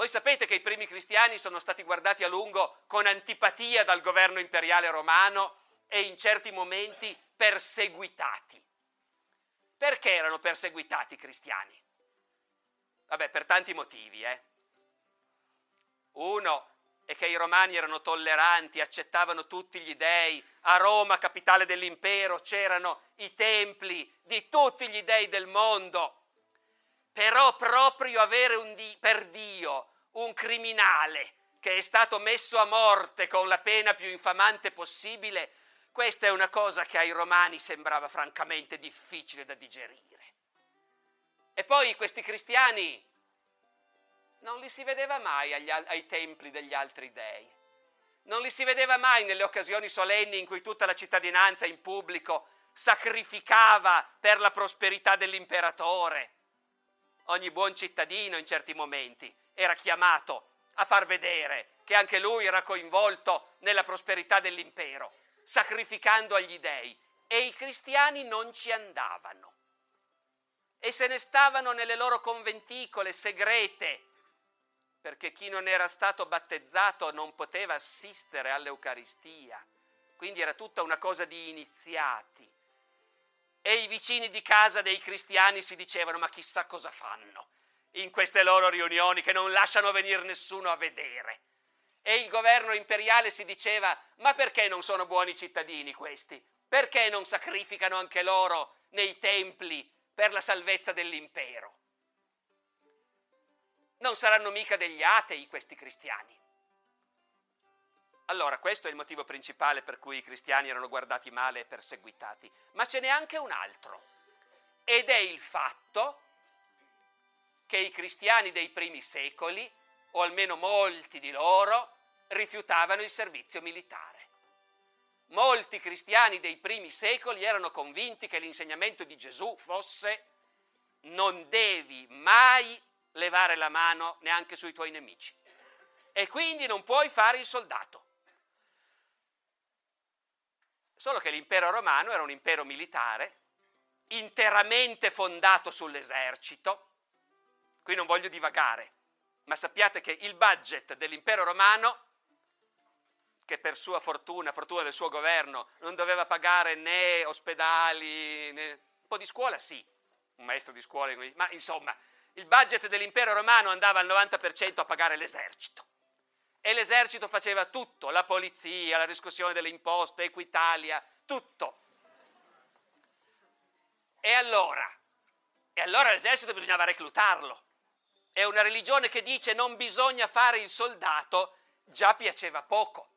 Voi sapete che i primi cristiani sono stati guardati a lungo con antipatia dal governo imperiale romano e in certi momenti perseguitati. Perché erano perseguitati i cristiani? Vabbè, per tanti motivi, eh. Uno è che i romani erano tolleranti, accettavano tutti gli dei. A Roma, capitale dell'impero, c'erano i templi di tutti gli dei del mondo. Però proprio avere un di- per Dio un criminale che è stato messo a morte con la pena più infamante possibile, questa è una cosa che ai romani sembrava francamente difficile da digerire. E poi questi cristiani non li si vedeva mai agli, ai templi degli altri dei. Non li si vedeva mai nelle occasioni solenni in cui tutta la cittadinanza in pubblico sacrificava per la prosperità dell'imperatore. Ogni buon cittadino in certi momenti era chiamato a far vedere che anche lui era coinvolto nella prosperità dell'impero, sacrificando agli dei. E i cristiani non ci andavano. E se ne stavano nelle loro conventicole segrete, perché chi non era stato battezzato non poteva assistere all'Eucaristia. Quindi era tutta una cosa di iniziati. E i vicini di casa dei cristiani si dicevano, ma chissà cosa fanno in queste loro riunioni che non lasciano venire nessuno a vedere. E il governo imperiale si diceva, ma perché non sono buoni cittadini questi? Perché non sacrificano anche loro nei templi per la salvezza dell'impero? Non saranno mica degli atei questi cristiani. Allora, questo è il motivo principale per cui i cristiani erano guardati male e perseguitati. Ma ce n'è anche un altro. Ed è il fatto che i cristiani dei primi secoli, o almeno molti di loro, rifiutavano il servizio militare. Molti cristiani dei primi secoli erano convinti che l'insegnamento di Gesù fosse non devi mai levare la mano neanche sui tuoi nemici e quindi non puoi fare il soldato. Solo che l'impero romano era un impero militare, interamente fondato sull'esercito, qui non voglio divagare, ma sappiate che il budget dell'impero romano, che per sua fortuna, fortuna del suo governo, non doveva pagare né ospedali, né... un po' di scuola sì, un maestro di scuola, ma insomma, il budget dell'impero romano andava al 90% a pagare l'esercito. E l'esercito faceva tutto, la polizia, la riscossione delle imposte, Equitalia, tutto. E allora? E allora l'esercito bisognava reclutarlo. E una religione che dice non bisogna fare il soldato già piaceva poco.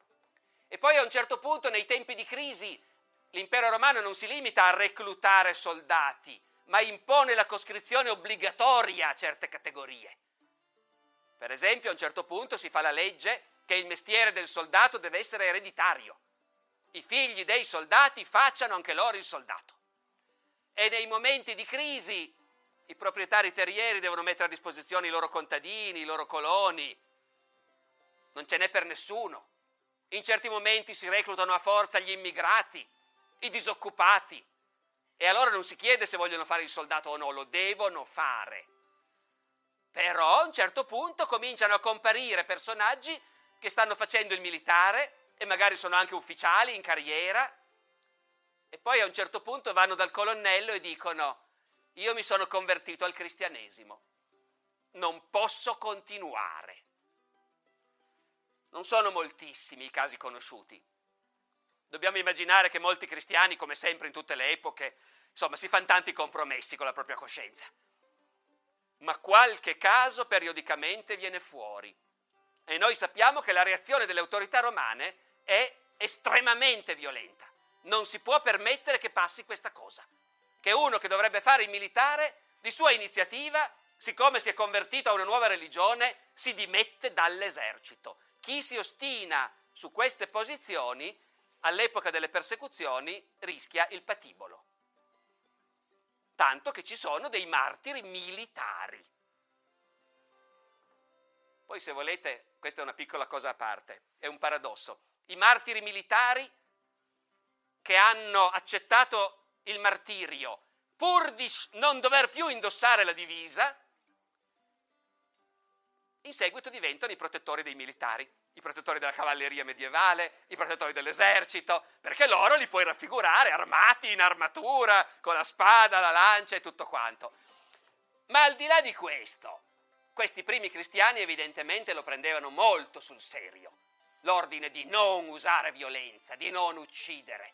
E poi a un certo punto, nei tempi di crisi, l'impero romano non si limita a reclutare soldati, ma impone la coscrizione obbligatoria a certe categorie. Per esempio, a un certo punto si fa la legge che il mestiere del soldato deve essere ereditario. I figli dei soldati facciano anche loro il soldato. E nei momenti di crisi i proprietari terrieri devono mettere a disposizione i loro contadini, i loro coloni. Non ce n'è per nessuno. In certi momenti si reclutano a forza gli immigrati, i disoccupati. E allora non si chiede se vogliono fare il soldato o no, lo devono fare. Però a un certo punto cominciano a comparire personaggi che stanno facendo il militare e magari sono anche ufficiali in carriera e poi a un certo punto vanno dal colonnello e dicono io mi sono convertito al cristianesimo. non posso continuare. Non sono moltissimi i casi conosciuti. Dobbiamo immaginare che molti cristiani, come sempre in tutte le epoche, insomma, si fanno tanti compromessi con la propria coscienza. Ma qualche caso periodicamente viene fuori. E noi sappiamo che la reazione delle autorità romane è estremamente violenta. Non si può permettere che passi questa cosa. Che uno che dovrebbe fare il militare, di sua iniziativa, siccome si è convertito a una nuova religione, si dimette dall'esercito. Chi si ostina su queste posizioni, all'epoca delle persecuzioni, rischia il patibolo. Tanto che ci sono dei martiri militari. Poi se volete, questa è una piccola cosa a parte, è un paradosso. I martiri militari che hanno accettato il martirio pur di non dover più indossare la divisa, in seguito diventano i protettori dei militari, i protettori della cavalleria medievale, i protettori dell'esercito, perché loro li puoi raffigurare armati in armatura, con la spada, la lancia e tutto quanto. Ma al di là di questo, questi primi cristiani evidentemente lo prendevano molto sul serio, l'ordine di non usare violenza, di non uccidere.